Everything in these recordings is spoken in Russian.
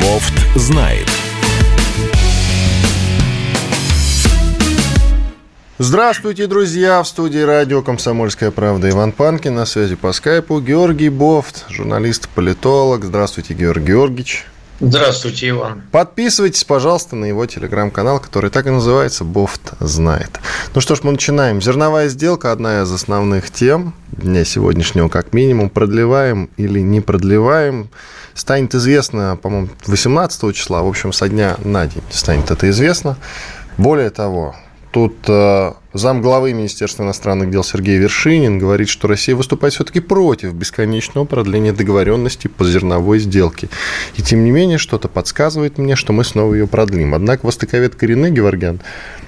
Бофт знает. Здравствуйте, друзья! В студии радио «Комсомольская правда» Иван Панкин. На связи по скайпу Георгий Бофт, журналист-политолог. Здравствуйте, Георгий Георгиевич. Здравствуйте, Иван. Подписывайтесь, пожалуйста, на его телеграм-канал, который так и называется «Бофт знает». Ну что ж, мы начинаем. Зерновая сделка – одна из основных тем дня сегодняшнего, как минимум. Продлеваем или не продлеваем – станет известно, по-моему, 18 числа, в общем, со дня на день станет это известно. Более того, тут э, зам главы Министерства иностранных дел Сергей Вершинин говорит, что Россия выступает все-таки против бесконечного продления договоренности по зерновой сделке. И тем не менее, что-то подсказывает мне, что мы снова ее продлим. Однако востоковед Коренный Геворгян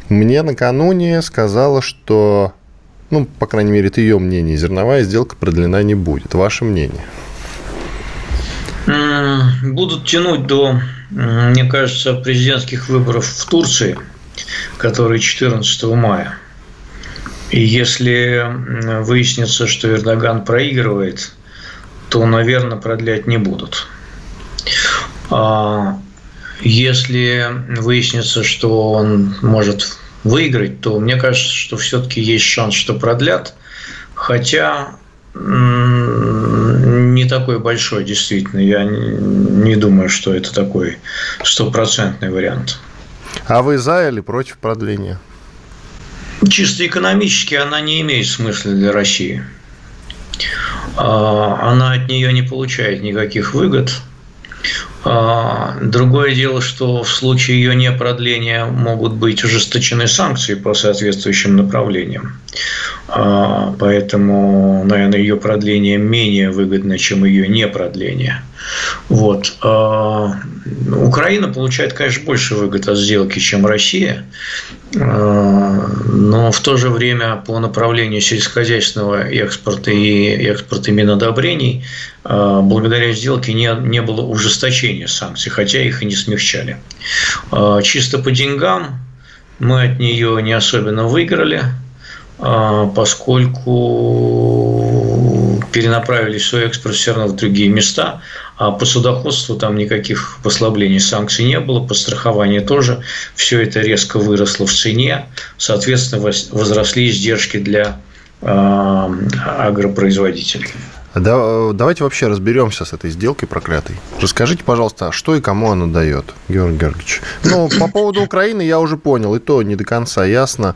мне накануне сказала, что, ну, по крайней мере, это ее мнение, зерновая сделка продлена не будет. Ваше мнение? будут тянуть до, мне кажется, президентских выборов в Турции, которые 14 мая. И если выяснится, что Эрдоган проигрывает, то, наверное, продлять не будут. А если выяснится, что он может выиграть, то мне кажется, что все-таки есть шанс, что продлят. Хотя не такой большой, действительно. Я не думаю, что это такой стопроцентный вариант. А вы за или против продления? Чисто экономически она не имеет смысла для России. А, она от нее не получает никаких выгод. А, другое дело, что в случае ее непродления могут быть ужесточены санкции по соответствующим направлениям. А, поэтому, наверное, ее продление менее выгодно, чем ее непродление. Вот. А, Украина получает, конечно, больше выгод от сделки, чем Россия, а, но в то же время по направлению сельскохозяйственного экспорта и экспорта минодобрений благодаря сделке не, не было ужесточения санкций, хотя их и не смягчали. Чисто по деньгам мы от нее не особенно выиграли – поскольку перенаправили свой экспорт все равно в другие места, а по судоходству там никаких послаблений санкций не было, по страхованию тоже. Все это резко выросло в цене, соответственно, возросли издержки для а, агропроизводителей. Да, давайте вообще разберемся с этой сделкой проклятой. Расскажите, пожалуйста, что и кому она дает, Георгий Георгиевич. Ну, по поводу Украины я уже понял, и то не до конца ясно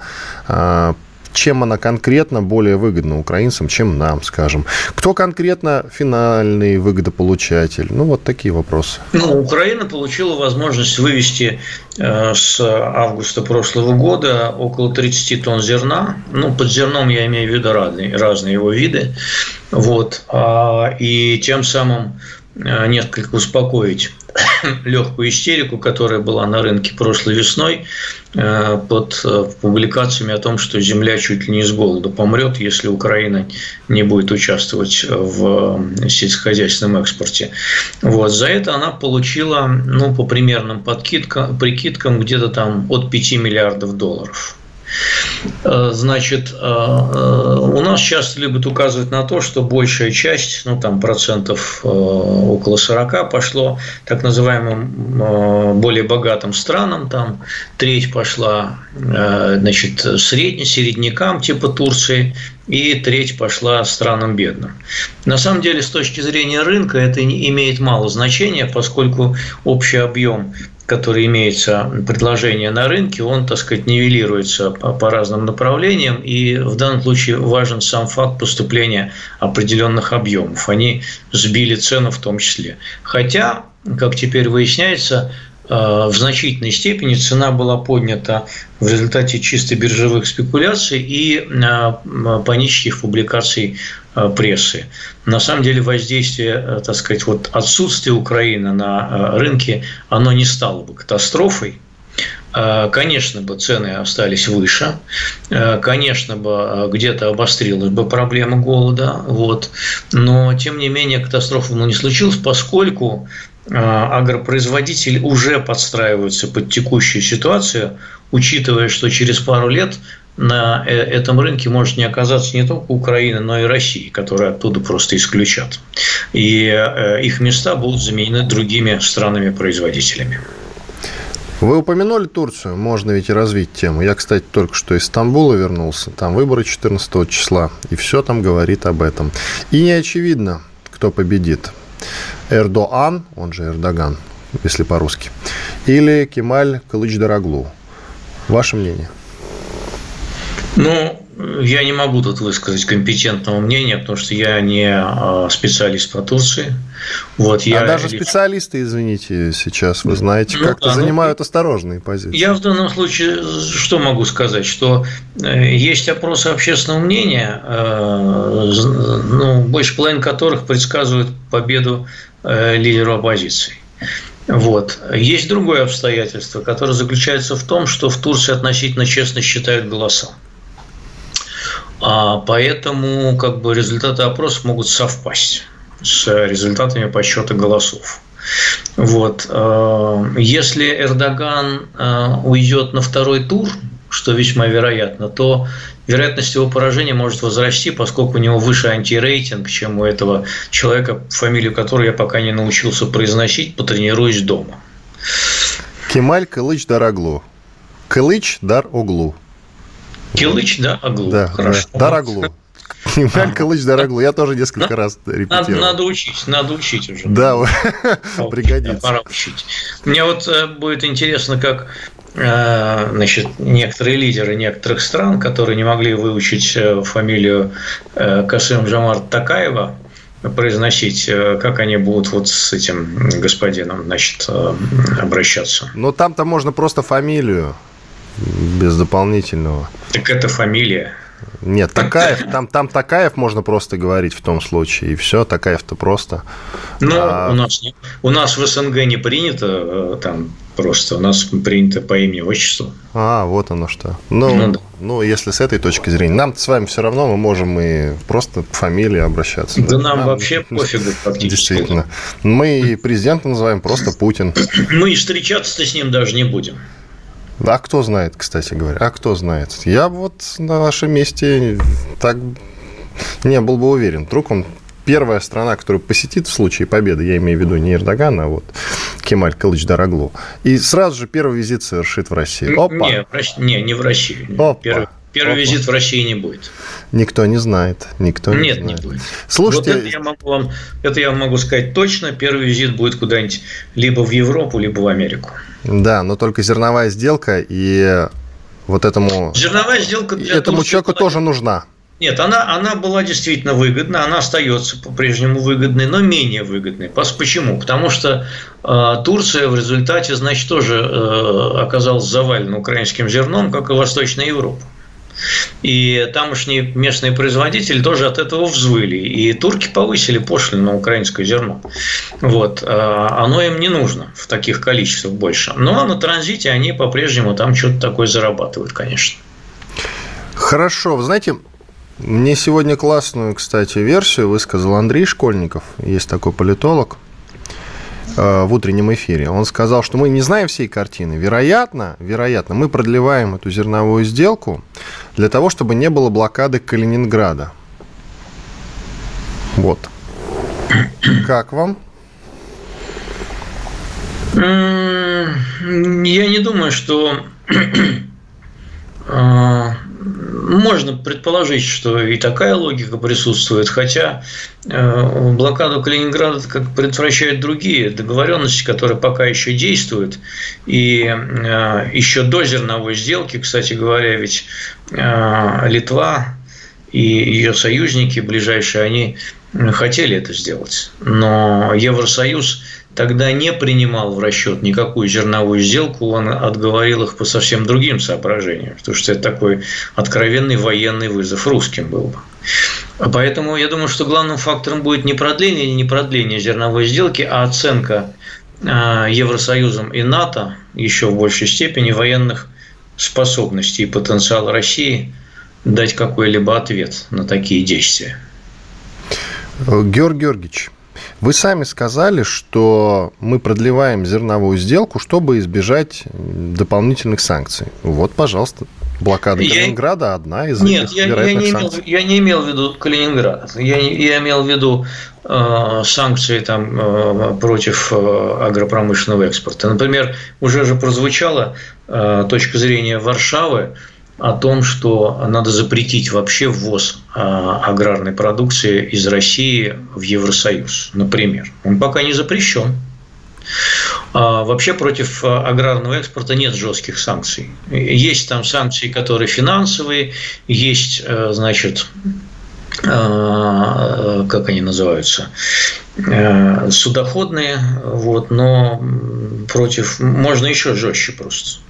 а, чем она конкретно более выгодна украинцам, чем нам, скажем. Кто конкретно финальный выгодополучатель? Ну, вот такие вопросы. Ну, Украина получила возможность вывести э, с августа прошлого года около 30 тонн зерна. Ну, под зерном я имею в виду разные, разные его виды. Вот. А, и тем самым э, несколько успокоить легкую истерику, которая была на рынке прошлой весной э, под э, публикациями о том, что Земля чуть ли не с голода помрет, если Украина не будет участвовать в сельскохозяйственном экспорте. Вот. За это она получила, ну, по примерным подкидкам, прикидкам, где-то там от 5 миллиардов долларов. Э, значит, э, э, у нас часто любят указывать на то, что большая часть, ну там процентов около 40 пошло так называемым более богатым странам, там треть пошла значит, средне, середнякам типа Турции, и треть пошла странам бедным. На самом деле, с точки зрения рынка, это имеет мало значения, поскольку общий объем который имеется предложение на рынке, он, так сказать, нивелируется по, по разным направлениям, и в данном случае важен сам факт поступления определенных объемов. Они сбили цену в том числе. Хотя, как теперь выясняется, в значительной степени цена была поднята в результате чисто биржевых спекуляций и э, панических публикаций э, прессы. На самом деле воздействие, так сказать, вот отсутствие Украины на рынке, оно не стало бы катастрофой, Конечно бы цены остались выше, конечно бы где-то обострилась бы проблема голода, вот. но тем не менее катастрофа ну, не случилась, поскольку агропроизводители уже подстраиваются под текущую ситуацию, учитывая, что через пару лет на э, этом рынке может не оказаться не только Украина, но и Россия, которые оттуда просто исключат. И э, их места будут заменены другими странами-производителями. Вы упомянули Турцию, можно ведь и развить тему. Я, кстати, только что из Стамбула вернулся, там выборы 14 числа, и все там говорит об этом. И не очевидно, кто победит. Эрдоан, он же Эрдоган, если по-русски, или Кемаль Кылыч-Дороглу. Ваше мнение? Ну, я не могу тут высказать компетентного мнения, потому что я не а, специалист по Турции. Вот, я а даже лично... специалисты, извините, сейчас, вы знаете, ну, как-то да, ну, занимают ну, осторожные позиции. Я в данном случае что могу сказать, что э, есть опросы общественного мнения, э, ну, больше половины которых предсказывают победу э, лидеру оппозиции. Вот. Есть другое обстоятельство, которое заключается в том, что в Турции относительно честно считают голоса. А поэтому как бы результаты опросов могут совпасть с результатами подсчета голосов. Вот. Э, если Эрдоган э, уйдет на второй тур, что весьма вероятно, то вероятность его поражения может возрасти, поскольку у него выше антирейтинг, чем у этого человека, фамилию которого я пока не научился произносить, потренируюсь дома. Кемаль Кылыч Дараглу. Кылыч Дар Оглу. Килыч, да, Аглу. Да, Хорошо. Да. Дараглу. Кемаль Кылыч Дараглу. Я тоже несколько раз репетировал. Надо, надо учить, надо учить уже. Да, пригодится. Пора учить. Мне вот э, будет интересно, как э, значит, некоторые лидеры некоторых стран, которые не могли выучить э, фамилию Касым Жамар Такаева, произносить, как они будут вот с этим господином, значит, обращаться. Ну, там-то можно просто фамилию без дополнительного. Так это фамилия. Нет, Такаев, там, там Такаев можно просто говорить в том случае, и все, Такаев-то просто. Ну, а... у, нас, у нас в СНГ не принято э, там просто, у нас принято по имени отчеству. А, вот оно что. Ну, ну, да. ну если с этой точки зрения, нам с вами все равно мы можем и просто по фамилии обращаться. Да, да? нам, нам вообще пофигу практически. Действительно. Мы президента называем просто Путин. Мы и встречаться-то с ним даже не будем. А кто знает, кстати говоря? А кто знает? Я вот на вашем месте так не был бы уверен. Вдруг он первая страна, которую посетит в случае победы, я имею в виду не Эрдоган, а вот Кемаль Кылыч Дороглу, и сразу же первый визит совершит в Россию. Опа. Не, не, не в Россию. Опа. Первый, первый Опа. визит в России не будет. Никто не знает. Никто Нет, не, знает. не будет. Слушайте... Вот это я, могу вам, это я могу сказать точно. Первый визит будет куда-нибудь либо в Европу, либо в Америку. Да, но только зерновая сделка и вот этому... Зерновая сделка для Этому Турции человеку тоже нужна. Нет, она, она была действительно выгодна, она остается по-прежнему выгодной, но менее выгодной. Почему? Потому что э, Турция в результате, значит, тоже э, оказалась завалена украинским зерном, как и Восточная Европа. И тамошние местные производители тоже от этого взвыли. И турки повысили пошлину на украинское зерно. Вот. А оно им не нужно в таких количествах больше. Но на транзите они по-прежнему там что-то такое зарабатывают, конечно. Хорошо. Вы знаете, мне сегодня классную, кстати, версию высказал Андрей Школьников. Есть такой политолог – Э, в утреннем эфире. Он сказал, что мы не знаем всей картины. Вероятно, вероятно, мы продлеваем эту зерновую сделку для того, чтобы не было блокады Калининграда. Вот. Как вам? Я не думаю, что э, можно предположить, что и такая логика присутствует, хотя э, блокаду Калининграда как предотвращают другие договоренности, которые пока еще действуют. И э, еще до зерновой сделки, кстати говоря, ведь э, Литва и ее союзники ближайшие, они хотели это сделать. Но Евросоюз тогда не принимал в расчет никакую зерновую сделку, он отговорил их по совсем другим соображениям, потому что это такой откровенный военный вызов русским был бы. Поэтому я думаю, что главным фактором будет не продление или не продление зерновой сделки, а оценка а, Евросоюзом и НАТО еще в большей степени военных способностей и потенциала России дать какой-либо ответ на такие действия. Георгий Георгиевич, вы сами сказали, что мы продлеваем зерновую сделку, чтобы избежать дополнительных санкций. Вот, пожалуйста, Блокада Калининграда одна из Нет, этих я, я, не имел, я не имел в виду Калининград. Я, я имел в виду э, санкции там, э, против э, агропромышленного экспорта. Например, уже же прозвучала э, точка зрения Варшавы о том, что надо запретить вообще ввоз э, аграрной продукции из России в Евросоюз, например. Он пока не запрещен. А вообще против а, аграрного экспорта нет жестких санкций. Есть там санкции, которые финансовые, есть, э, значит, как они называются, э, судоходные, вот, но против можно еще жестче просто.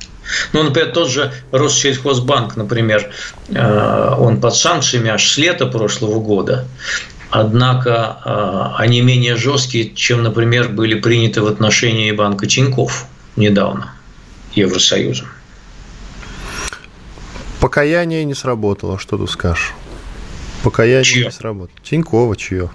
Ну, например, тот же Россельхозбанк, например, он под санкциями аж с лета прошлого года однако а, они менее жесткие, чем, например, были приняты в отношении банка Тиньков недавно Евросоюзом. Покаяние не сработало, что ты скажешь? Покаяние чье? не сработало. Тинькова чье?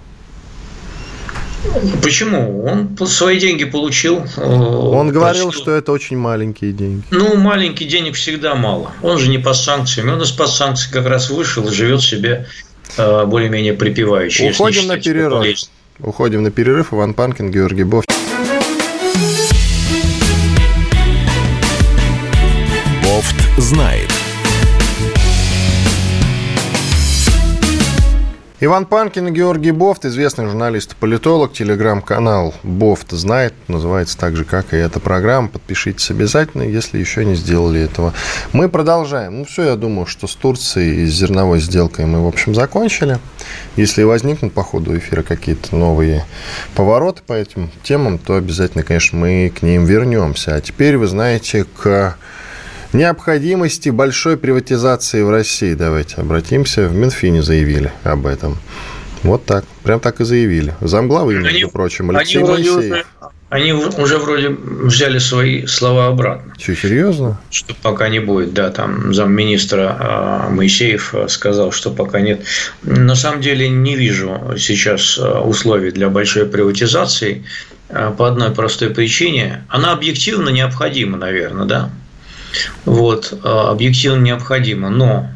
Почему? Он свои деньги получил. Э, Он говорил, что... что это очень маленькие деньги. Ну, маленьких денег всегда мало. Он же не под санкциями. Он из-под санкций как раз вышел и живет себе Э, более-менее припевающие. Уходим на перерыв. Уходим на перерыв. Иван Панкин, Георгий Бов. Бофт знает. Иван Панкин и Георгий Бофт, известный журналист и политолог, телеграм-канал Бофт знает, называется так же, как и эта программа. Подпишитесь обязательно, если еще не сделали этого. Мы продолжаем. Ну, все, я думаю, что с Турцией и с зерновой сделкой мы, в общем, закончили. Если возникнут по ходу эфира какие-то новые повороты по этим темам, то обязательно, конечно, мы к ним вернемся. А теперь, вы знаете, к необходимости большой приватизации в России. Давайте обратимся. В Минфине заявили об этом. Вот так. Прям так и заявили. Замглавы, между они, прочим, Алексей они Моисеев. Уже, они уже вроде взяли свои слова обратно. Что, серьезно? Что пока не будет, да, там замминистра а, Моисеев сказал, что пока нет. На самом деле не вижу сейчас а, условий для большой приватизации а, по одной простой причине. Она объективно необходима, наверное, да вот, а, объективно необходимо. Но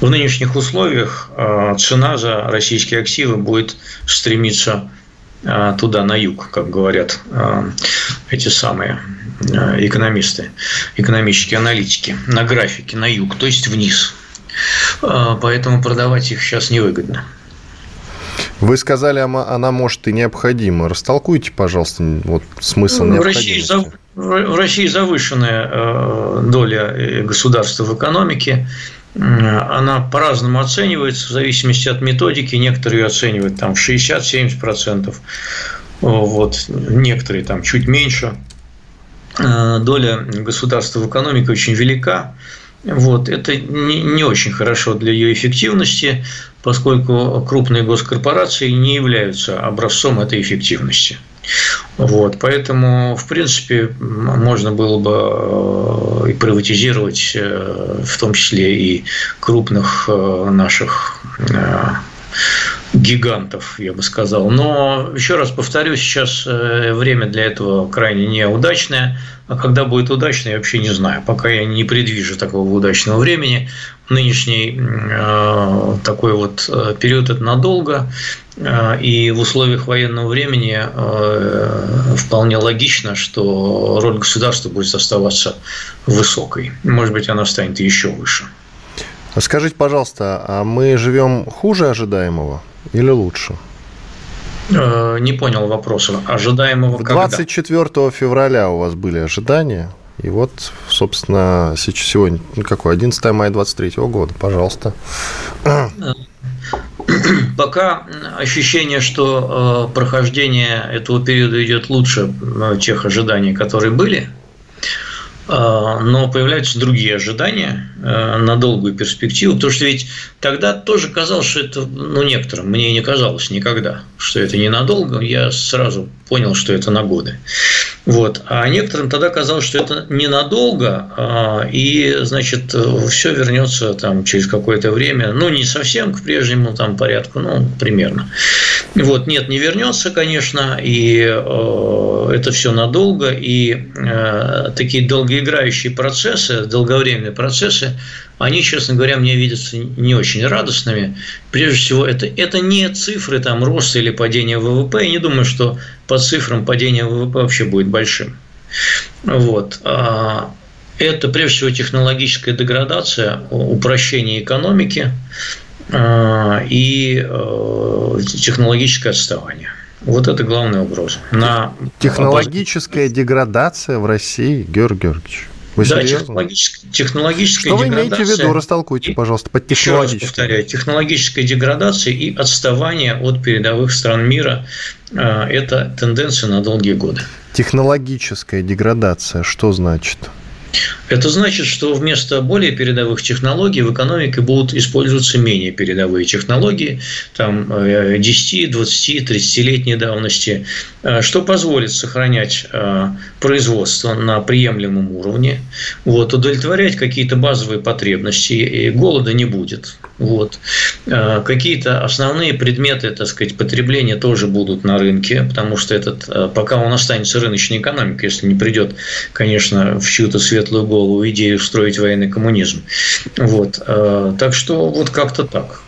в нынешних условиях а, цена за российские активы будет стремиться а, туда, на юг, как говорят эти самые экономисты, экономические аналитики, на графике на юг, то есть вниз. Поэтому продавать их сейчас невыгодно. Вы сказали, она может и необходима. Растолкуйте, пожалуйста, вот смысл в России, в России завышенная э, доля э, государства в экономике. Она по-разному оценивается в зависимости от методики. Некоторые оценивают там в 60-70%, вот, некоторые там чуть меньше. Э, доля государства в экономике очень велика. Вот. Это не очень хорошо для ее эффективности, поскольку крупные госкорпорации не являются образцом этой эффективности. Вот, поэтому, в принципе, можно было бы э, и приватизировать, э, в том числе и крупных э, наших гигантов, я бы сказал. Но, еще раз повторю, сейчас время для этого крайне неудачное. А когда будет удачно, я вообще не знаю. Пока я не предвижу такого удачного времени. Нынешний э, такой вот период – это надолго. Э, и в условиях военного времени э, вполне логично, что роль государства будет оставаться высокой. Может быть, она станет еще выше. Скажите, пожалуйста, а мы живем хуже ожидаемого или лучше? Э, не понял вопроса. Ожидаемого 24 когда? февраля у вас были ожидания. И вот, собственно, сегодня, ну, какой, 11 мая 23 года, пожалуйста. Пока ощущение, что э, прохождение этого периода идет лучше э, тех ожиданий, которые были – а, но появляются другие ожидания э, на долгую перспективу, потому что ведь тогда тоже казалось, что это, ну, некоторым, мне не казалось никогда, что это ненадолго, я сразу понял, что это на годы. Вот. А некоторым тогда казалось, что это ненадолго, а, и, значит, все вернется там через какое-то время, ну, не совсем к прежнему там порядку, ну, примерно. Вот, нет, не вернется, конечно, и э, это все надолго, и э, такие долгоиграющие процессы, долговременные процессы, они, честно говоря, мне видятся не очень радостными. Прежде всего, это, это не цифры там, роста или падения ВВП. Я не думаю, что по цифрам падение ВВП вообще будет большим. Вот. А, это, прежде всего, технологическая деградация, упрощение экономики и э, технологическое отставание. Вот это главная угроза. На... Технологическая деградация в России, Георгий Георгиевич. Вы да, технологическая, технологическая Что деградация. вы имеете в виду? Растолкуйте, пожалуйста, под технологической. Еще раз повторяю, технологическая деградация и отставание от передовых стран мира – это тенденция на долгие годы. Технологическая деградация что значит? Это значит, что вместо более передовых технологий в экономике будут использоваться менее передовые технологии, там 10, 20, 30-летней давности, э, что позволит сохранять э, производство на приемлемом уровне, вот, удовлетворять какие-то базовые потребности, и голода не будет. Вот. Э, какие-то основные предметы, так сказать, потребления тоже будут на рынке, потому что этот, пока он останется рыночной экономикой, если не придет, конечно, в чью-то светлую голову идею строить военный коммунизм. Вот. Э, так что вот как-то так.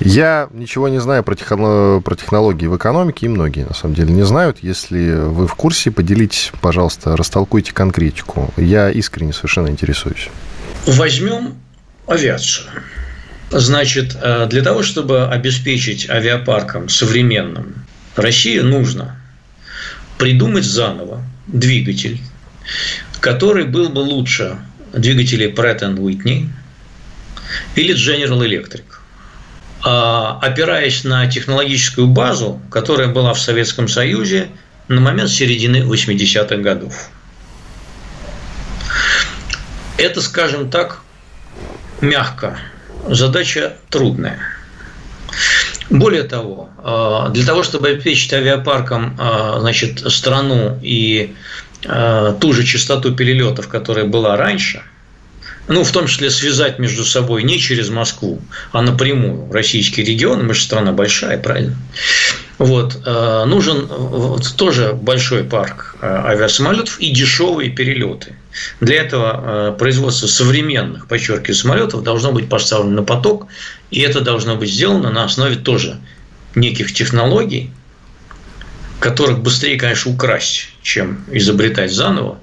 Я ничего не знаю про, техно... про технологии в экономике, и многие, на самом деле, не знают. Если вы в курсе, поделитесь, пожалуйста, растолкуйте конкретику. Я искренне совершенно интересуюсь. Возьмем авиацию. Значит, э, для того, чтобы обеспечить авиапарком современным, России нужно придумать заново двигатель, который был бы лучше двигателей Pratt Whitney или General Electric. А, опираясь на технологическую базу, которая была в Советском Союзе на момент середины 80-х годов. Это, скажем так, мягко. Задача трудная. Более того, а, для того, чтобы обеспечить авиапарком а, значит, страну и Э, ту же частоту перелетов, которая была раньше, ну, в том числе связать между собой не через Москву, а напрямую российские регионы, мы же страна большая, правильно? Вот, э, нужен тоже большой парк э, авиасамолетов и дешевые перелеты. Для этого производство современных, подчеркиваю, самолетов должно быть поставлено на поток, и это должно быть сделано на основе тоже неких технологий, которых быстрее, конечно, украсть, чем изобретать заново,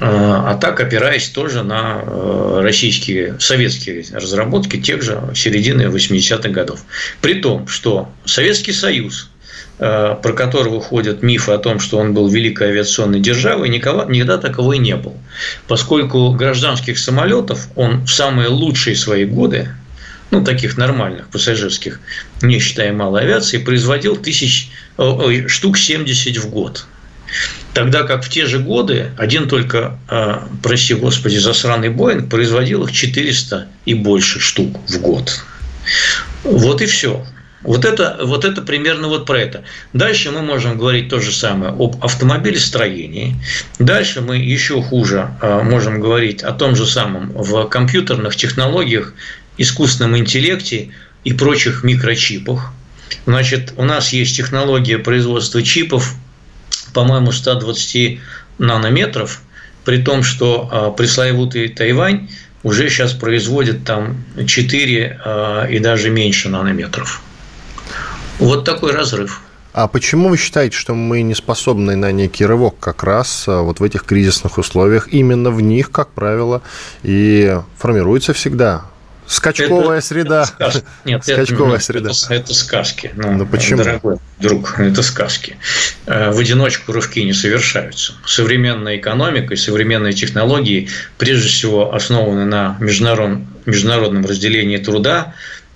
а, а так опираясь тоже на э, российские, советские разработки тех же середины 80-х годов. При том, что Советский Союз, э, про которого ходят мифы о том, что он был великой авиационной державой, никого, никогда таковой не был. Поскольку гражданских самолетов он в самые лучшие свои годы ну, таких нормальных пассажирских, не считая малой авиации, производил тысяч, ой, штук 70 в год. Тогда как в те же годы один только, э, прости господи, засранный Боинг производил их 400 и больше штук в год. Вот и все. Вот это, вот это примерно вот про это. Дальше мы можем говорить то же самое об автомобилестроении. Дальше мы еще хуже а, можем говорить о том же самом в компьютерных технологиях искусственном интеллекте и прочих микрочипах. Значит, у нас есть технология производства чипов, по-моему, 120 нанометров, при том, что а, пресловутый Тайвань уже сейчас производит там 4 а, и даже меньше нанометров. Вот такой разрыв. А почему вы считаете, что мы не способны на некий рывок как раз а, вот в этих кризисных условиях? Именно в них, как правило, и формируется всегда Скачковая это, среда. Это. Нет, Скачковая это, среда. Это, это сказки. Ну, ну почему? Дорогой друг, это сказки. Э, в одиночку рывки не совершаются. Современная экономика и современные технологии прежде всего основаны на международном, международном разделении труда,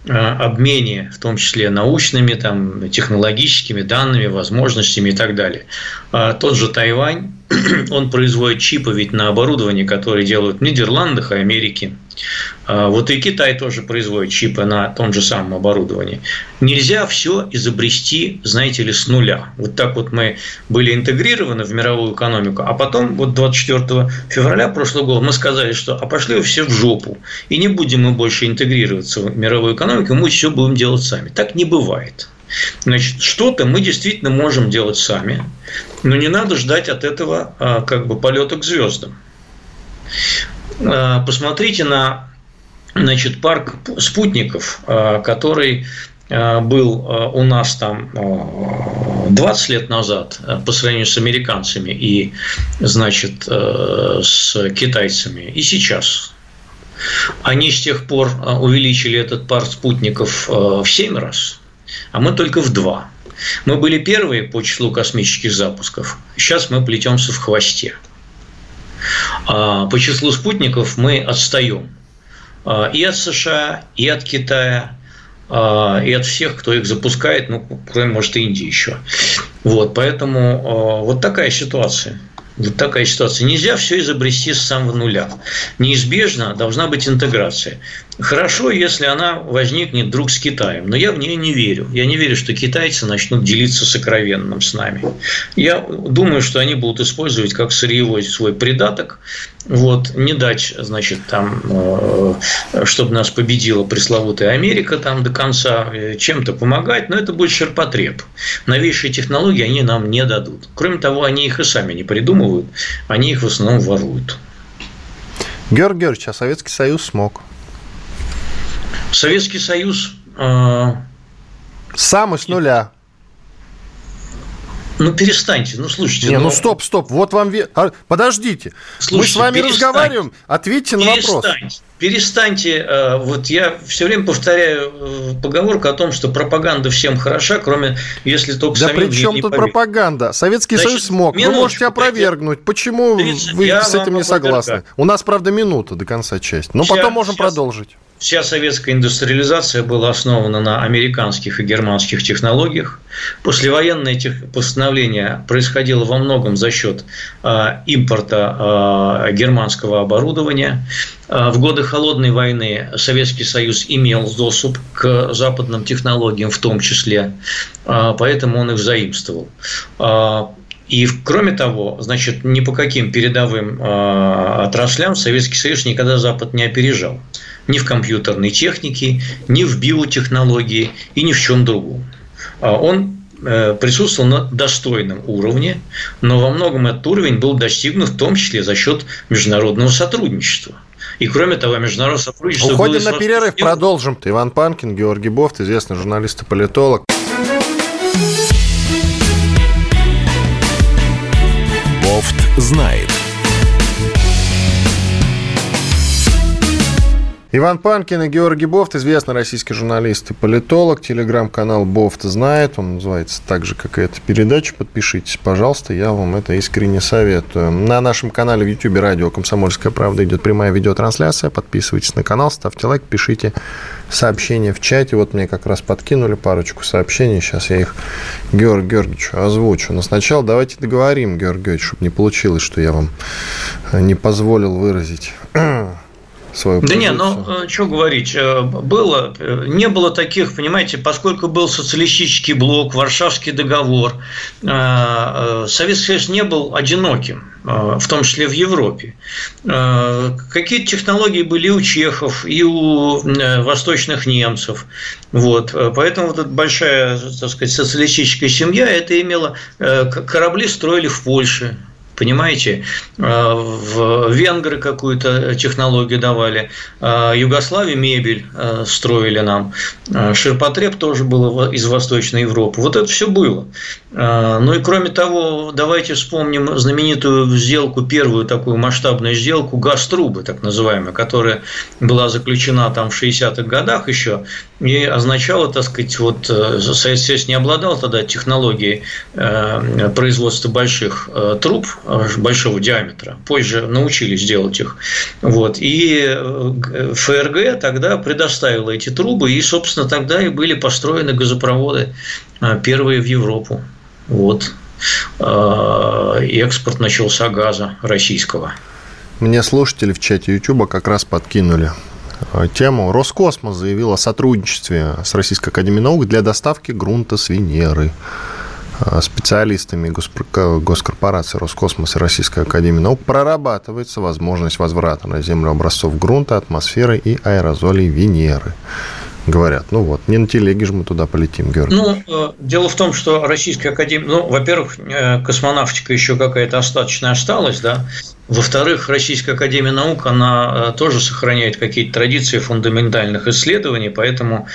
обмене, в том числе научными, там, технологическими данными, возможностями и так далее. А тот же Тайвань, он производит чипы ведь на оборудование, которое делают в Нидерландах и Америке. А, вот и Китай тоже производит чипы на том же самом оборудовании. Нельзя все изобрести, знаете ли, с нуля. Вот так вот мы были интегрированы в мировую экономику, а потом вот 24 февраля прошлого года мы сказали, что а пошли вы все в жопу, и не будем мы больше интегрироваться в мировую экономику, мы все будем делать сами. Так не бывает. Значит, что-то мы действительно можем делать сами, но не надо ждать от этого а, как бы полета к звездам. А, посмотрите на значит, парк спутников, а, который был у нас там 20 лет назад по сравнению с американцами и, значит, с китайцами, и сейчас. Они с тех пор увеличили этот парк спутников в 7 раз а мы только в два. Мы были первые по числу космических запусков, сейчас мы плетемся в хвосте. А по числу спутников мы отстаем а, и от США, и от Китая, а, и от всех, кто их запускает, ну, кроме, может, Индии еще. Вот, поэтому вот такая ситуация. Вот такая ситуация. Нельзя все изобрести с самого нуля. Неизбежно должна быть интеграция. Хорошо, если она возникнет вдруг с Китаем, но я в нее не верю. Я не верю, что китайцы начнут делиться сокровенным с нами. Я думаю, что они будут использовать как сырьевой свой придаток, вот, не дать, значит, там, э, чтобы нас победила пресловутая Америка там до конца, э, чем-то помогать, но это будет ширпотреб. Новейшие технологии они нам не дадут. Кроме того, они их и сами не придумывают, они их в основном воруют. Георгий Георгиевич, а Советский Союз смог. Советский Союз... Э... Сам и с нуля. Ну, перестаньте, ну, слушайте. Не, ну, ну стоп, стоп, вот вам... А, подождите, слушайте, мы с вами разговариваем, ответьте на вопрос. Перестаньте, э, вот я все время повторяю э, поговорку о том, что пропаганда всем хороша, кроме если только Да при чем тут поверить. пропаганда? Советский Значит, Союз смог, вы можете опровергнуть. Почему 30, вы с этим не согласны? У нас, правда, минута до конца части, но потом можем сейчас, продолжить. Вся советская индустриализация была основана на американских и германских технологиях. Послевоенное тех... постановление происходило во многом за счет э, импорта э, германского оборудования. Э, в годы холодной войны Советский Союз имел доступ к западным технологиям в том числе, поэтому он их заимствовал. И кроме того, значит, ни по каким передовым отраслям Советский Союз никогда Запад не опережал ни в компьютерной технике, ни в биотехнологии и ни в чем другом. А он э, присутствовал на достойном уровне, но во многом этот уровень был достигнут в том числе за счет международного сотрудничества. И кроме того, международное сотрудничество... Уходим на перерыв, продолжим-то. Иван Панкин, Георгий Бофт, известный журналист и политолог. Бофт знает. Иван Панкин и Георгий Бофт, известный российский журналист и политолог. Телеграм-канал Бофт знает. Он называется так же, как и эта передача. Подпишитесь, пожалуйста, я вам это искренне советую. На нашем канале в YouTube радио «Комсомольская правда» идет прямая видеотрансляция. Подписывайтесь на канал, ставьте лайк, пишите сообщения в чате. Вот мне как раз подкинули парочку сообщений. Сейчас я их Георгию Георгиевичу озвучу. Но сначала давайте договорим, Георгий Георгиевич, чтобы не получилось, что я вам не позволил выразить свою Да не, ну, э, что говорить, э, было, э, не было таких, понимаете, поскольку был социалистический блок, Варшавский договор, Советский Союз не был одиноким, в том числе в Европе. Какие-то технологии были у чехов, и у восточных немцев. Вот. Поэтому вот эта большая, так сказать, социалистическая семья, это имело, корабли строили в Польше, Понимаете, а, в венгры какую-то технологию давали, а, Югославии мебель а, строили нам, ширпотреб тоже был из Восточной Европы. Вот это все было. Ну и кроме того, давайте вспомним знаменитую сделку, первую такую масштабную сделку газ-трубы, так называемая, которая была заключена там в 60-х годах еще и означала, так сказать, вот э, Союз не обладал тогда технологией э, производства больших э, труб большого диаметра. Позже научились делать их. Вот. И ФРГ тогда предоставила эти трубы, и, собственно, тогда и были построены газопроводы первые в Европу. Вот. И экспорт начался газа российского. Мне слушатели в чате YouTube как раз подкинули Э, тему. Роскосмос заявил о сотрудничестве с Российской Академией Наук для доставки грунта с Венеры. Специалистами госкорпорации Роскосмос и Российской Академии Наук прорабатывается возможность возврата на Землю образцов грунта, атмосферы и аэрозолей Венеры. Говорят, ну вот, не на телеге же мы туда полетим, Георгий. Ну, э, дело в том, что Российская Академия, ну, во-первых, э, космонавтика еще какая-то остаточная осталась, да, во-вторых, Российская Академия Наук, она э, тоже сохраняет какие-то традиции фундаментальных исследований, поэтому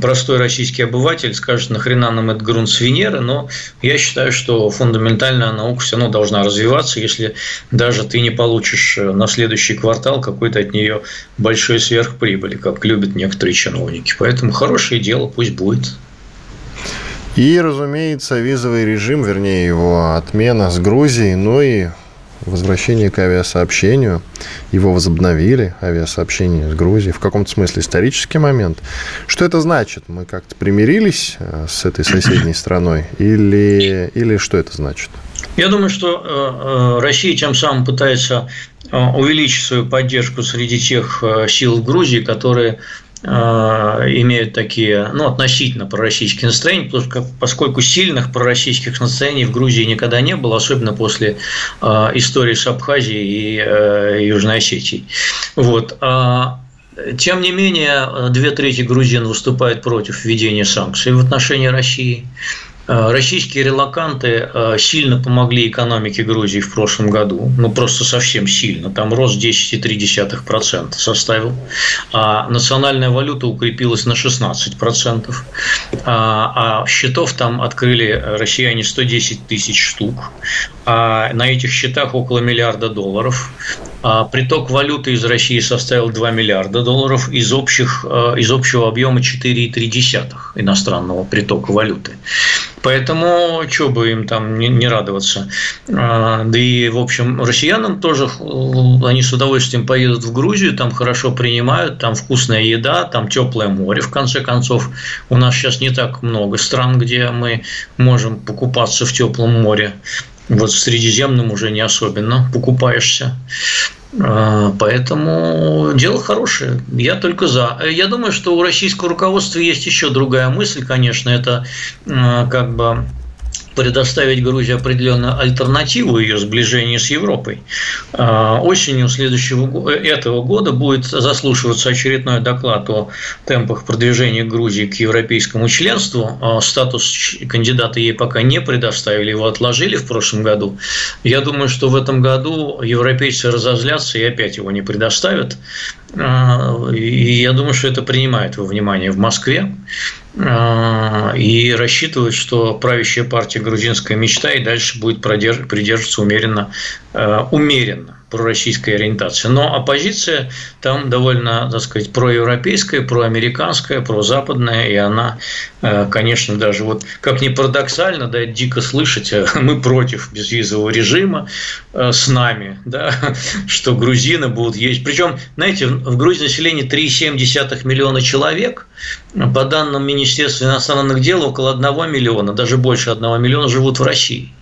простой российский обыватель скажет, нахрена нам этот грунт с Венеры, но я считаю, что фундаментальная наука все равно должна развиваться, если даже ты не получишь э, на следующий квартал какой-то от нее большой сверхприбыли, как любят некоторые чиновники. Поэтому хорошее дело пусть будет. И, разумеется, визовый режим, вернее, его отмена с Грузией, ну и возвращение к авиасообщению. Его возобновили, авиасообщение с Грузией. В каком-то смысле исторический момент. Что это значит? Мы как-то примирились э, с этой соседней страной? Или, или что это значит? Я думаю, что э, э, Россия тем самым пытается увеличить свою поддержку среди тех сил в Грузии, которые имеют такие, ну, относительно пророссийские настроения, поскольку сильных пророссийских настроений в Грузии никогда не было, особенно после э, истории с Абхазией и э, Южной Осетией. Вот. А, тем не менее, две трети грузин выступают против введения санкций в отношении России. Э, российские релаканты э, сильно помогли экономике Грузии в прошлом году, ну просто совсем сильно. Там рост 10,3% составил, а национальная валюта укрепилась на 16%, а, а счетов там открыли россияне 110 тысяч штук, а на этих счетах около миллиарда долларов. А приток валюты из России составил 2 миллиарда долларов, из, общих, э, из общего объема 4,3 иностранного притока валюты. Поэтому что бы им там не, радоваться. А, да и, в общем, россиянам тоже, они с удовольствием поедут в Грузию, там хорошо принимают, там вкусная еда, там теплое море, в конце концов. У нас сейчас не так много стран, где мы можем покупаться в теплом море. Вот в Средиземном уже не особенно покупаешься. А, поэтому дело хорошее. Я только за. Я думаю, что у российского руководства есть еще другая мысль, конечно, это как бы предоставить Грузии определенную альтернативу ее сближения с Европой. А, осенью следующего этого года будет заслушиваться очередной доклад о темпах продвижения Грузии к европейскому членству. А, статус кандидата ей пока не предоставили, его отложили в прошлом году. Я думаю, что в этом году европейцы разозлятся и опять его не предоставят. А, и я думаю, что это принимает во внимание в Москве. А, и рассчитывают, что правящая партия «Грузинская мечта» и дальше будет придерживаться умеренно, а, умеренно пророссийской ориентации. Но оппозиция там довольно, так сказать, проевропейская, проамериканская, прозападная, и она, э, конечно, даже вот, как ни парадоксально, да, дико слышать, э, мы против безвизового режима э, с нами, да, что грузины будут есть. Причем, знаете, в Грузии население 3,7 миллиона человек, по данным Министерства иностранных дел, около 1 миллиона, даже больше 1 миллиона живут в России.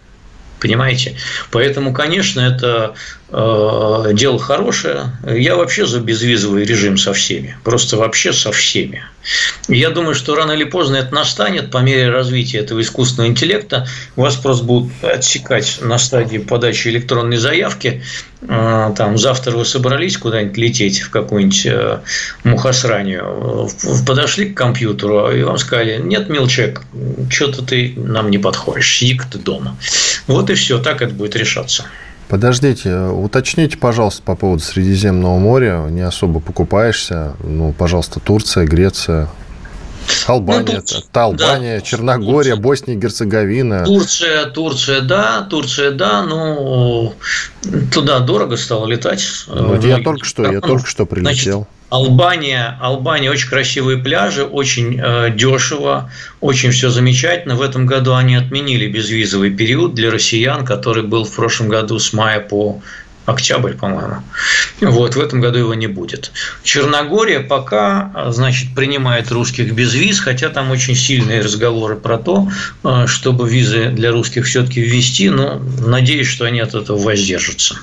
Понимаете? Поэтому, конечно, это дело хорошее. Я вообще за безвизовый режим со всеми. Просто вообще со всеми. Я думаю, что рано или поздно это настанет по мере развития этого искусственного интеллекта. Вас просто будут отсекать на стадии подачи электронной заявки. Э, там завтра вы собрались куда-нибудь лететь в какую-нибудь э, мухосранию, подошли к компьютеру и вам сказали, нет, милчек, что-то ты нам не подходишь, сиди ты дома. Вот и все, так это будет решаться. Подождите, уточните, пожалуйста, по поводу Средиземного моря. Не особо покупаешься. Ну, пожалуйста, Турция, Греция, Албания, ну, Тур... это Албания, да, Черногория, Турция. Босния и Герцеговина. Турция, Турция, да, Турция, да, но туда дорого стало летать. Ну, я только что, я только что прилетел. Значит, Албания, Албания очень красивые пляжи, очень э, дешево, очень все замечательно. В этом году они отменили безвизовый период для россиян, который был в прошлом году с мая по октябрь, по-моему. Вот, в этом году его не будет. Черногория пока, значит, принимает русских без виз, хотя там очень сильные разговоры про то, э, чтобы визы для русских все-таки ввести, но надеюсь, что они от этого воздержатся.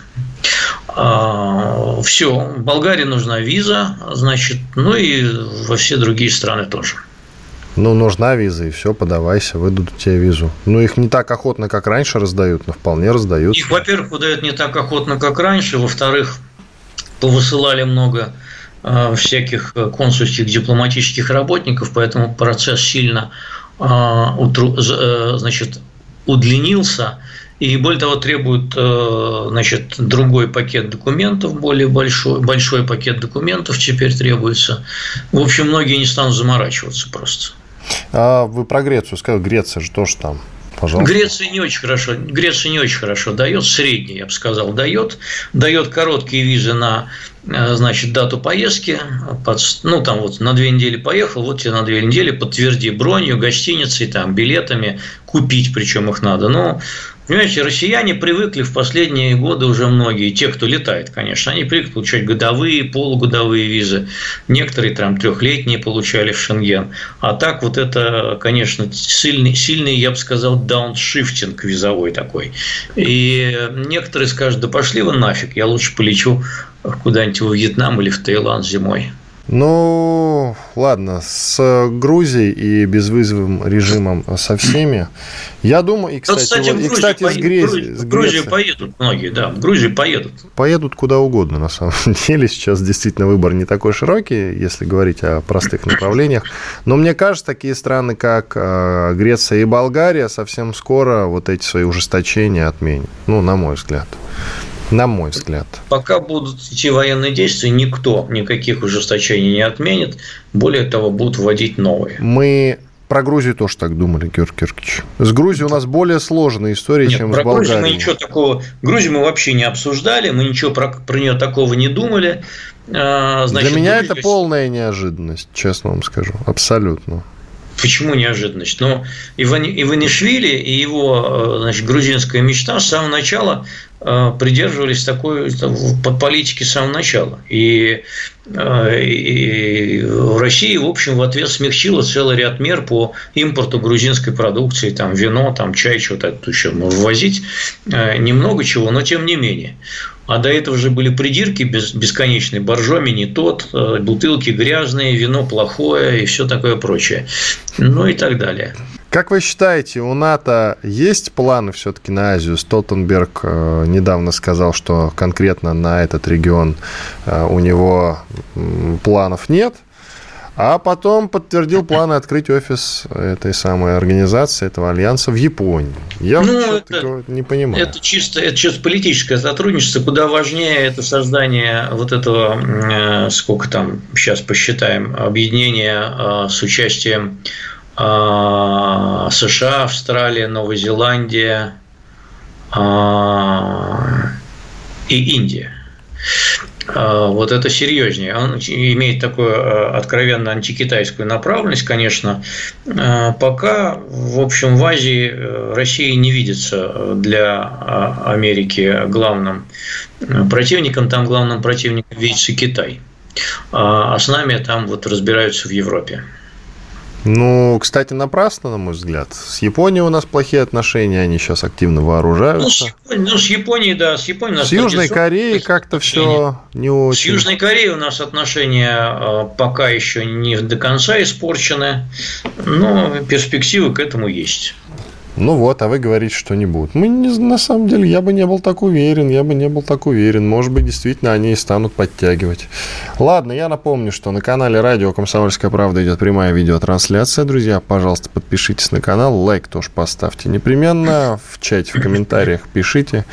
А, все, Болгарии нужна виза, значит, ну и во все другие страны тоже. Ну, нужна виза, и все, подавайся, выдадут тебе визу. Ну, их не так охотно, как раньше раздают, но вполне раздают. Их, во-первых, выдают не так охотно, как раньше, во-вторых, повысылали много всяких консульских дипломатических работников, поэтому процесс сильно значит, удлинился и более того требует значит, другой пакет документов, более большой, большой пакет документов теперь требуется. В общем, многие не станут заморачиваться просто. А вы про Грецию сказали, Греция же тоже там. Пожалуйста. Греция не очень хорошо, Греция не очень хорошо дает, средний, я бы сказал, дает, дает короткие визы на э, значит, дату поездки, под, ну, там вот на две недели поехал, вот тебе на две недели подтверди бронью, гостиницей, там, билетами, купить причем их надо. Но Понимаете, россияне привыкли в последние годы уже многие, те, кто летает, конечно, они привыкли получать годовые, полугодовые визы. Некоторые там трехлетние получали в Шенген. А так вот это, конечно, сильный, сильный я бы сказал, дауншифтинг визовой такой. И некоторые скажут, да пошли вы нафиг, я лучше полечу куда-нибудь в Вьетнам или в Таиланд зимой. Ну, ладно, с Грузией и безвызовым режимом со всеми. Я думаю, и, кстати, кстати, вот, и, кстати с, Грези, с Грузии поедут многие, да, в Грузию поедут. Поедут куда угодно, на самом деле. Сейчас действительно выбор не такой широкий, если говорить о простых направлениях. Но мне кажется, такие страны, как э, Греция и Болгария, совсем скоро вот эти свои ужесточения отменят. Ну, на мой взгляд. На мой взгляд. Пока будут идти военные действия, никто никаких ужесточений не отменит. Более того, будут вводить новые. Мы про Грузию тоже так думали, Георгий Георгиевич. С Грузией у нас более сложная история, Нет, чем с Болгарией. Грузию мы ничего такого... Грузию мы вообще не обсуждали, мы ничего про, про нее такого не думали. А, значит, Для меня это полная неожиданность, честно вам скажу. Абсолютно. Почему неожиданность? Но Иванишвили и его э, значит, грузинская мечта с самого начала придерживались такой политики с самого начала. И, э, и в России, в общем, в ответ смягчила целый ряд мер по импорту грузинской продукции, там вино, там чай, что-то еще ввозить, немного чего, но тем не менее. А до этого же были придирки бесконечные. Боржоми не тот, э, бутылки грязные, вино плохое и все такое прочее. Ну и так далее. Как вы считаете, у НАТО есть планы все-таки на Азию? Столтенберг э, недавно сказал, что конкретно на этот регион э, у него планов нет – а потом подтвердил планы открыть офис этой самой организации, этого альянса в Японии. Я ну, это, не понимаю. Это чисто, это чисто политическое сотрудничество. Куда важнее это создание вот этого, э, сколько там, сейчас посчитаем, объединения с участием США, Австралия, Новая Зеландия и Индия. А, вот это серьезнее. Он имеет такую а, откровенно антикитайскую направленность, конечно. А, пока, в общем, в Азии э, Россия не видится для Америки главным противником. Там главным противником видится Китай. А с нами там вот разбираются в Европе. Ну, кстати, напрасно, на мой взгляд. С Японией у нас плохие отношения, они сейчас активно вооружаются. Ну, с Японией, ну, с Японией да, с Японией у нас С Южной Кореей как-то все не очень. С Южной Кореей у нас отношения э, пока еще не до конца испорчены, но перспективы к этому есть. Ну вот, а вы говорите, что не будут. Мы не, на самом деле, я бы не был так уверен, я бы не был так уверен. Может быть, действительно, они и станут подтягивать. Ладно, я напомню, что на канале радио «Комсомольская правда» идет прямая видеотрансляция. Друзья, пожалуйста, подпишитесь на канал, лайк тоже поставьте непременно, в чате, в комментариях пишите.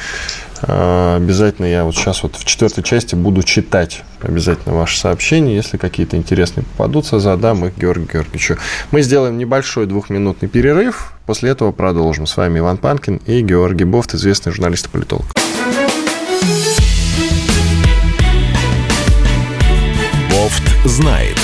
А, обязательно я вот сейчас вот в четвертой части буду читать обязательно ваши сообщения. Если какие-то интересные попадутся, задам их Георгию Георгиевичу. Мы сделаем небольшой двухминутный перерыв. После этого продолжим. С вами Иван Панкин и Георгий Бофт, известный журналист и политолог. Бофт знает.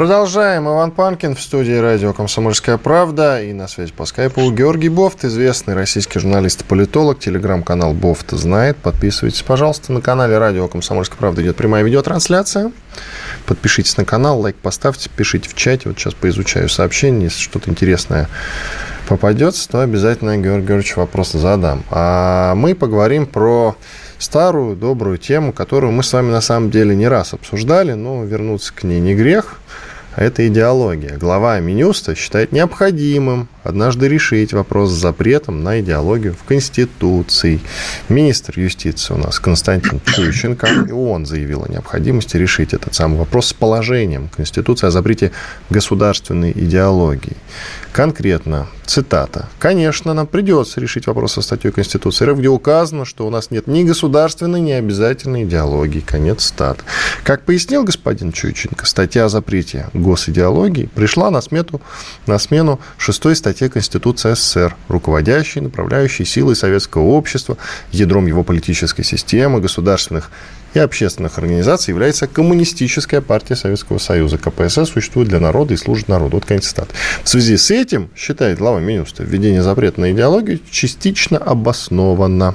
Продолжаем. Иван Панкин в студии радио «Комсомольская правда» и на связи по скайпу Георгий Бофт, известный российский журналист и политолог, телеграм-канал «Бофт знает». Подписывайтесь, пожалуйста, на канале радио «Комсомольская правда» идет прямая видеотрансляция. Подпишитесь на канал, лайк поставьте, пишите в чате. Вот сейчас поизучаю сообщения, если что-то интересное попадется, то обязательно Георгий Георгиевич вопрос задам. А мы поговорим про старую добрую тему, которую мы с вами на самом деле не раз обсуждали, но вернуться к ней не грех. Это идеология. Глава Минюста считает необходимым однажды решить вопрос с запретом на идеологию в Конституции. Министр юстиции у нас Константин Чуйченко, и он заявил о необходимости решить этот самый вопрос с положением Конституции о запрете государственной идеологии. Конкретно, цитата. «Конечно, нам придется решить вопрос со статьей Конституции РФ, где указано, что у нас нет ни государственной, ни обязательной идеологии». Конец стат. Как пояснил господин Чуйченко, статья о запрете госидеологии пришла на, смету, на смену шестой статье Конституции СССР, руководящей, направляющей силой советского общества, ядром его политической системы, государственных и общественных организаций является Коммунистическая партия Советского Союза. КПСС существует для народа и служит народу. Вот конец цитаты. В связи с этим, считает глава Минюста, введение запрета на идеологию частично обосновано.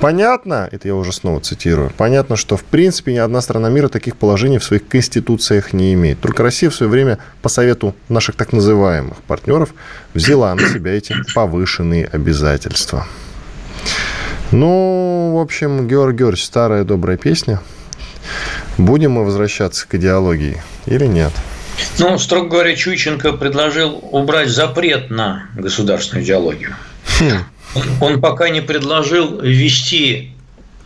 Понятно, это я уже снова цитирую, понятно, что в принципе ни одна страна мира таких положений в своих конституциях не имеет. Только Россия в свое время по совету наших так называемых партнеров взяла на себя эти повышенные обязательства. Ну, в общем, Георг Георгиевич, старая добрая песня. Будем мы возвращаться к идеологии или нет? Ну, строго говоря, Чуйченко предложил убрать запрет на государственную идеологию. Хм. Он пока не предложил ввести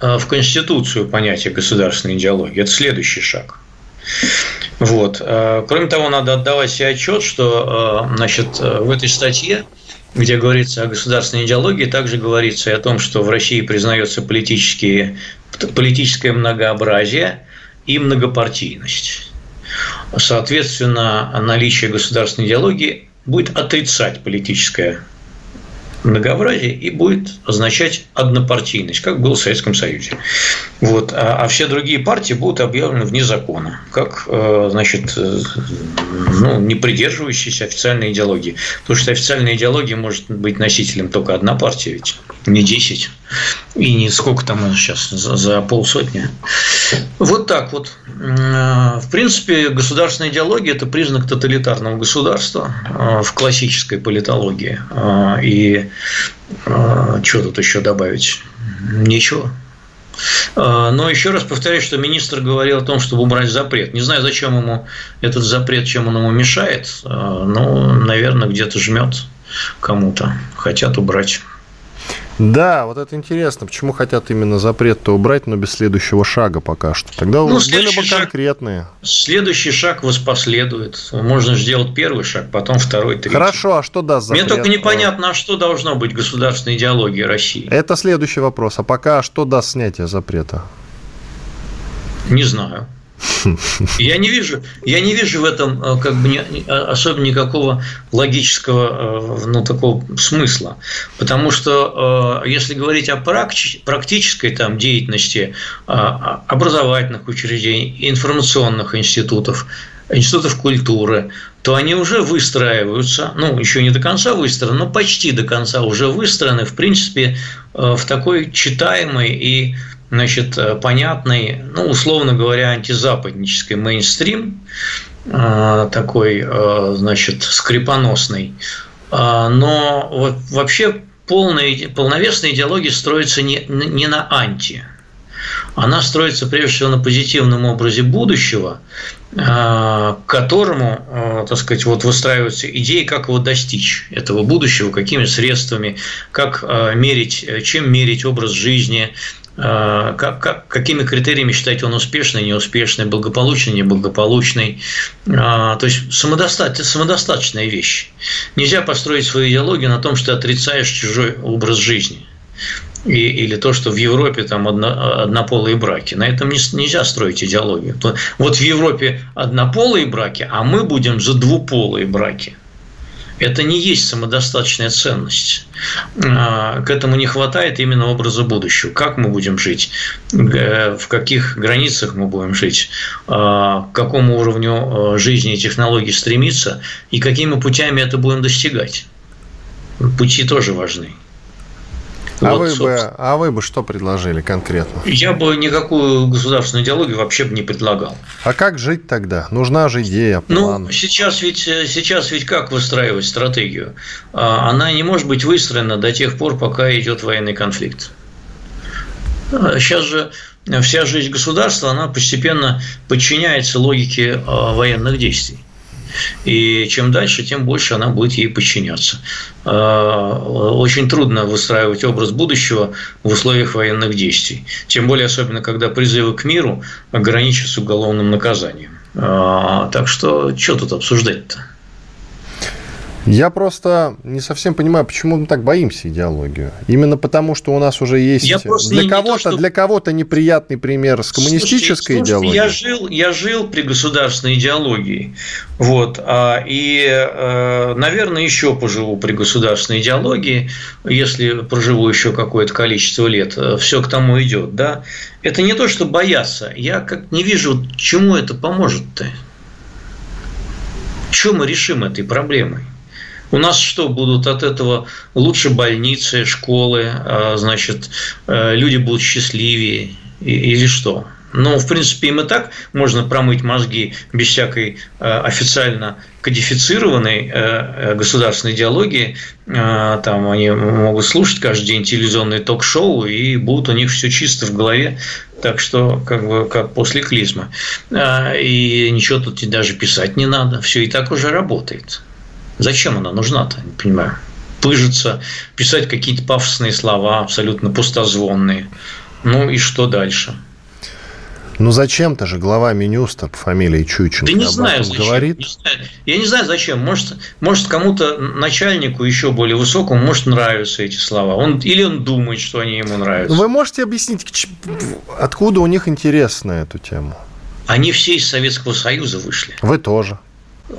э, в Конституцию понятие государственной идеологии. Это следующий шаг. Вот. Э, кроме того, надо отдавать себе отчет, что э, значит, в этой статье где говорится о государственной идеологии, также говорится и о том, что в России признается политические, политическое многообразие и многопартийность. Соответственно, наличие государственной идеологии будет отрицать политическое многообразие и будет означать однопартийность, как было в Советском Союзе. Вот. А, а все другие партии будут объявлены вне закона, как э, значит, э, ну, не придерживающиеся официальной идеологии. Потому что официальная идеология может быть носителем только одна партия, ведь не 10. И не сколько там сейчас, за, за полсотни. Вот так вот. В принципе, государственная идеология – это признак тоталитарного государства э, в классической политологии. И что тут еще добавить? Ничего. Но еще раз повторяю, что министр говорил о том, чтобы убрать запрет. Не знаю, зачем ему этот запрет, чем он ему мешает. Но, наверное, где-то жмет кому-то. Хотят убрать. Да, вот это интересно, почему хотят именно запрет-то убрать, но без следующего шага пока что. Тогда ну, были бы шаг, конкретные. Следующий шаг воспоследует. Можно сделать первый шаг, потом второй, третий. Хорошо, а что даст запрет? Мне только непонятно, а что должно быть государственной идеологией России. Это следующий вопрос. А пока что даст снятие запрета? Не знаю. Я не вижу, я не вижу в этом э, как бы не, особо никакого логического э, ну, такого смысла, потому что э, если говорить о практической там деятельности образовательных учреждений, информационных институтов, институтов культуры, то они уже выстраиваются, ну, еще не до конца выстроены, но почти до конца уже выстроены, в принципе, в такой читаемой и значит, э, понятный, ну, условно говоря, антизападнический мейнстрим, э, такой, э, значит, скрипоносный. Но вообще полная, полновесная идеология строится не, не на анти. Она строится прежде всего на позитивном образе будущего, к которому, так сказать, вот выстраиваются идеи, как его достичь, этого будущего, какими средствами, как мерить, чем мерить образ жизни, как, как, какими критериями считать он успешный, неуспешный, благополучный, неблагополучный. А, то есть самодостат, самодостаточная вещь. Нельзя построить свою идеологию на том, что ты отрицаешь чужой образ жизни. И, или то, что в Европе там одно, однополые браки. На этом не, нельзя строить идеологию. Вот в Европе однополые браки, а мы будем за двуполые браки это не есть самодостаточная ценность. А, к этому не хватает именно образа будущего. Как мы будем жить, в каких границах мы будем жить, а, к какому уровню а, жизни и технологий стремиться, и какими путями это будем достигать. Пути тоже важны. А, вот, вы бы, а вы бы что предложили конкретно? Я бы никакую государственную идеологию вообще бы не предлагал. А как жить тогда? Нужна же идея, ну, план. Ну, сейчас ведь, сейчас ведь как выстраивать стратегию? А, она не может быть выстроена до тех пор, пока идет военный конфликт. Сейчас же вся жизнь государства, она постепенно подчиняется логике а, военных действий. И чем дальше, тем больше она будет ей подчиняться. А, очень трудно выстраивать образ будущего в условиях военных действий. Тем более, особенно, когда призывы к миру ограничатся уголовным наказанием. А, так что, что тут обсуждать-то? Я просто не совсем понимаю, почему мы так боимся идеологию. Именно потому, что у нас уже есть для кого-то что... для кого-то неприятный пример с коммунистической слушайте, идеологией. Я жил, я жил при государственной идеологии, вот, а, и, э, наверное, еще поживу при государственной идеологии, если проживу еще какое-то количество лет. Все к тому идет, да. Это не то, что бояться. Я как не вижу, чему это поможет-то. Чем мы решим этой проблемой? У нас что, будут от этого лучше больницы, школы, а, значит, э, люди будут счастливее или что? Ну, в принципе, им и так можно промыть мозги без всякой э, официально кодифицированной э, государственной идеологии. Там они могут слушать каждый день телевизионные ток-шоу, и будут у них все чисто в голове. Так что, как бы, как после клизма. И ничего тут даже писать не надо. Все и так уже работает. Зачем она нужна-то, не понимаю. Пыжиться, писать какие-то пафосные слова, абсолютно пустозвонные. Ну и что дальше? Ну зачем-то же глава Минюста по фамилии Чученко да не знаю, зачем. говорит. Не знаю. Я не знаю, зачем. Может, может кому-то начальнику еще более высокому, может нравятся эти слова. Он, или он думает, что они ему нравятся. Вы можете объяснить, откуда у них интерес на эту тему? Они все из Советского Союза вышли. Вы тоже.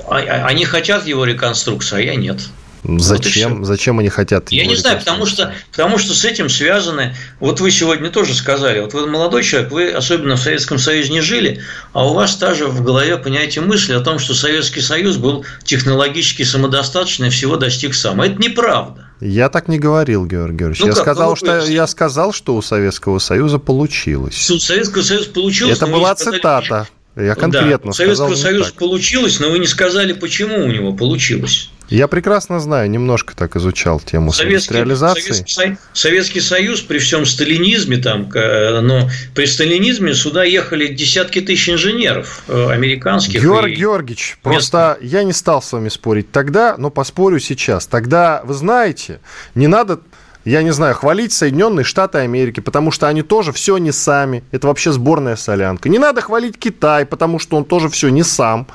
А, а, они хотят его реконструкции, а я нет. Зачем? Вот Зачем они хотят? Я не знаю, потому что, потому что с этим связаны. Вот вы сегодня тоже сказали, вот вы молодой человек, вы особенно в Советском Союзе не жили, а у вас также в голове понятие мысли о том, что Советский Союз был технологически самодостаточный, всего достиг сам. Это неправда. Я так не говорил, Георгий Георгиевич. Ну, я, как? сказал, ну, что, я сказал, что у Советского Союза получилось. У Советского Союза получилось. Это была цитата. Сказали, я конкретно да, сказал Советского Союза так. получилось, но вы не сказали, почему у него получилось. Я прекрасно знаю, немножко так изучал тему Советский, индустриализации. Советский, Советский Союз при всем сталинизме, там, но при сталинизме сюда ехали десятки тысяч инженеров э, американских. Георгий и... Георгиевич, просто я не стал с вами спорить тогда, но поспорю сейчас. Тогда, вы знаете, не надо я не знаю, хвалить Соединенные Штаты Америки, потому что они тоже все не сами. Это вообще сборная солянка. Не надо хвалить Китай, потому что он тоже все не сам.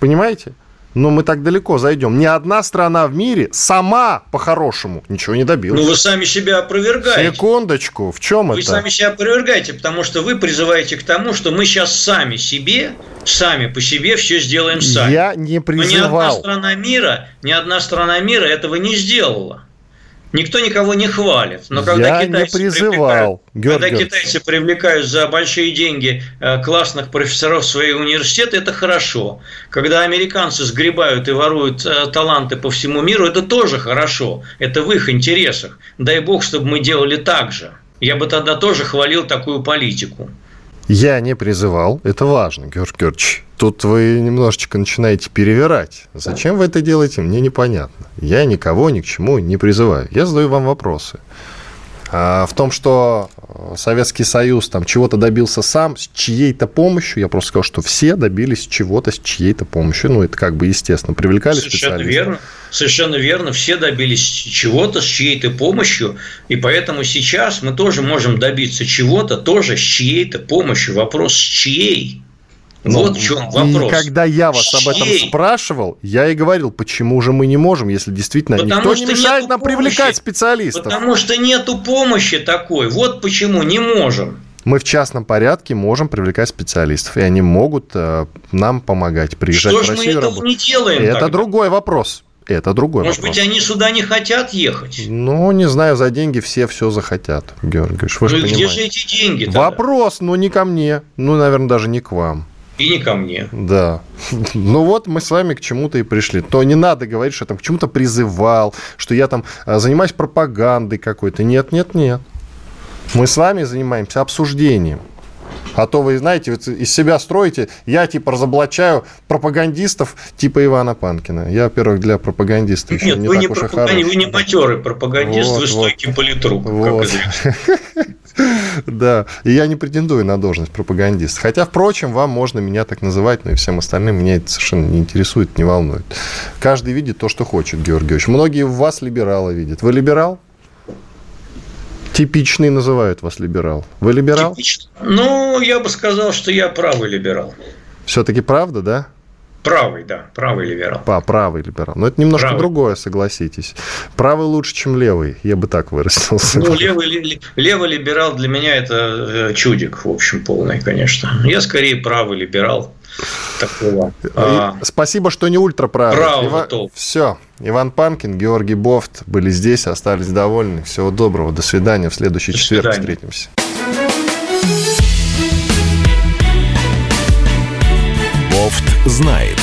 Понимаете? Но мы так далеко зайдем. Ни одна страна в мире сама по-хорошему ничего не добилась. Ну, вы сами себя опровергаете. Секундочку, в чем вы это? Вы сами себя опровергаете, потому что вы призываете к тому, что мы сейчас сами себе, сами по себе все сделаем сами. Я не призывал. Но ни одна страна мира, ни одна страна мира этого не сделала. Никто никого не хвалит. Но когда Я китайцы не призывал. Когда китайцы привлекают за большие деньги э, классных профессоров в свои университеты, это хорошо. Когда американцы сгребают и воруют э, таланты по всему миру, это тоже хорошо. Это в их интересах. Дай бог, чтобы мы делали так же. Я бы тогда тоже хвалил такую политику. Я не призывал. Это важно, Георгий Георгиевич. Тут вы немножечко начинаете перевирать. Зачем вы это делаете, мне непонятно. Я никого ни к чему не призываю. Я задаю вам вопросы. А в том, что э, Советский Союз там чего-то добился сам с чьей-то помощью, я просто сказал, что все добились чего-то с чьей-то помощью. Ну, это как бы естественно. Привлекали Совершенно специалистов. верно. Совершенно верно. Все добились чего-то с чьей-то помощью, и поэтому сейчас мы тоже можем добиться чего-то тоже с чьей-то помощью. Вопрос с чьей? Ну, вот в чем вопрос. И когда я вас Чей? об этом спрашивал, я и говорил, почему же мы не можем, если действительно Потому никто не мешает нам помощи. привлекать специалистов. Потому что нету помощи такой. Вот почему не можем. Мы в частном порядке можем привлекать специалистов, и они могут э, нам помогать приезжать Что в Россию. Что мы этого не делаем? Это тогда? другой вопрос. Это другой Может вопрос. быть, они сюда не хотят ехать? Ну, не знаю, за деньги все все захотят, Георгий Вы ну и где же эти деньги? Тогда? Вопрос, ну не ко мне, ну, наверное, даже не к вам. И не ко мне. Да. Ну вот мы с вами к чему-то и пришли. То не надо говорить, что я там к чему-то призывал, что я там а, занимаюсь пропагандой какой-то. Нет, нет, нет. Мы с вами занимаемся обсуждением. А то вы, знаете, из себя строите, я типа разоблачаю пропагандистов типа Ивана Панкина. Я, во-первых, для пропагандиста еще Нет, не вы так не уж и пропаган... хорош. Вы не матерый пропагандист, Вот, вы стойкий вот. политрук, Вот. как. Да, и я не претендую на должность пропагандиста. Хотя, впрочем, вам можно меня так называть, но и всем остальным меня это совершенно не интересует, не волнует. Каждый видит то, что хочет, Георгий Георгиевич. Многие в вас либерала видят. Вы либерал? Типичный называют вас либерал. Вы либерал? Типично. Ну, я бы сказал, что я правый либерал. Все-таки правда, да? Правый, да, правый либерал. Па, правый либерал. Но это немножко Правый. другое, согласитесь. Правый лучше, чем левый. Я бы так выразился. Ну, левый, левый либерал для меня это э, чудик, в общем, полный, конечно. Я скорее правый либерал такого. а, Спасибо, что не ультраправый. Правого толка. Все. Иван Панкин, Георгий Бофт были здесь, остались довольны. Всего доброго. До свидания. В следующий До четверг свидания. встретимся. Знает.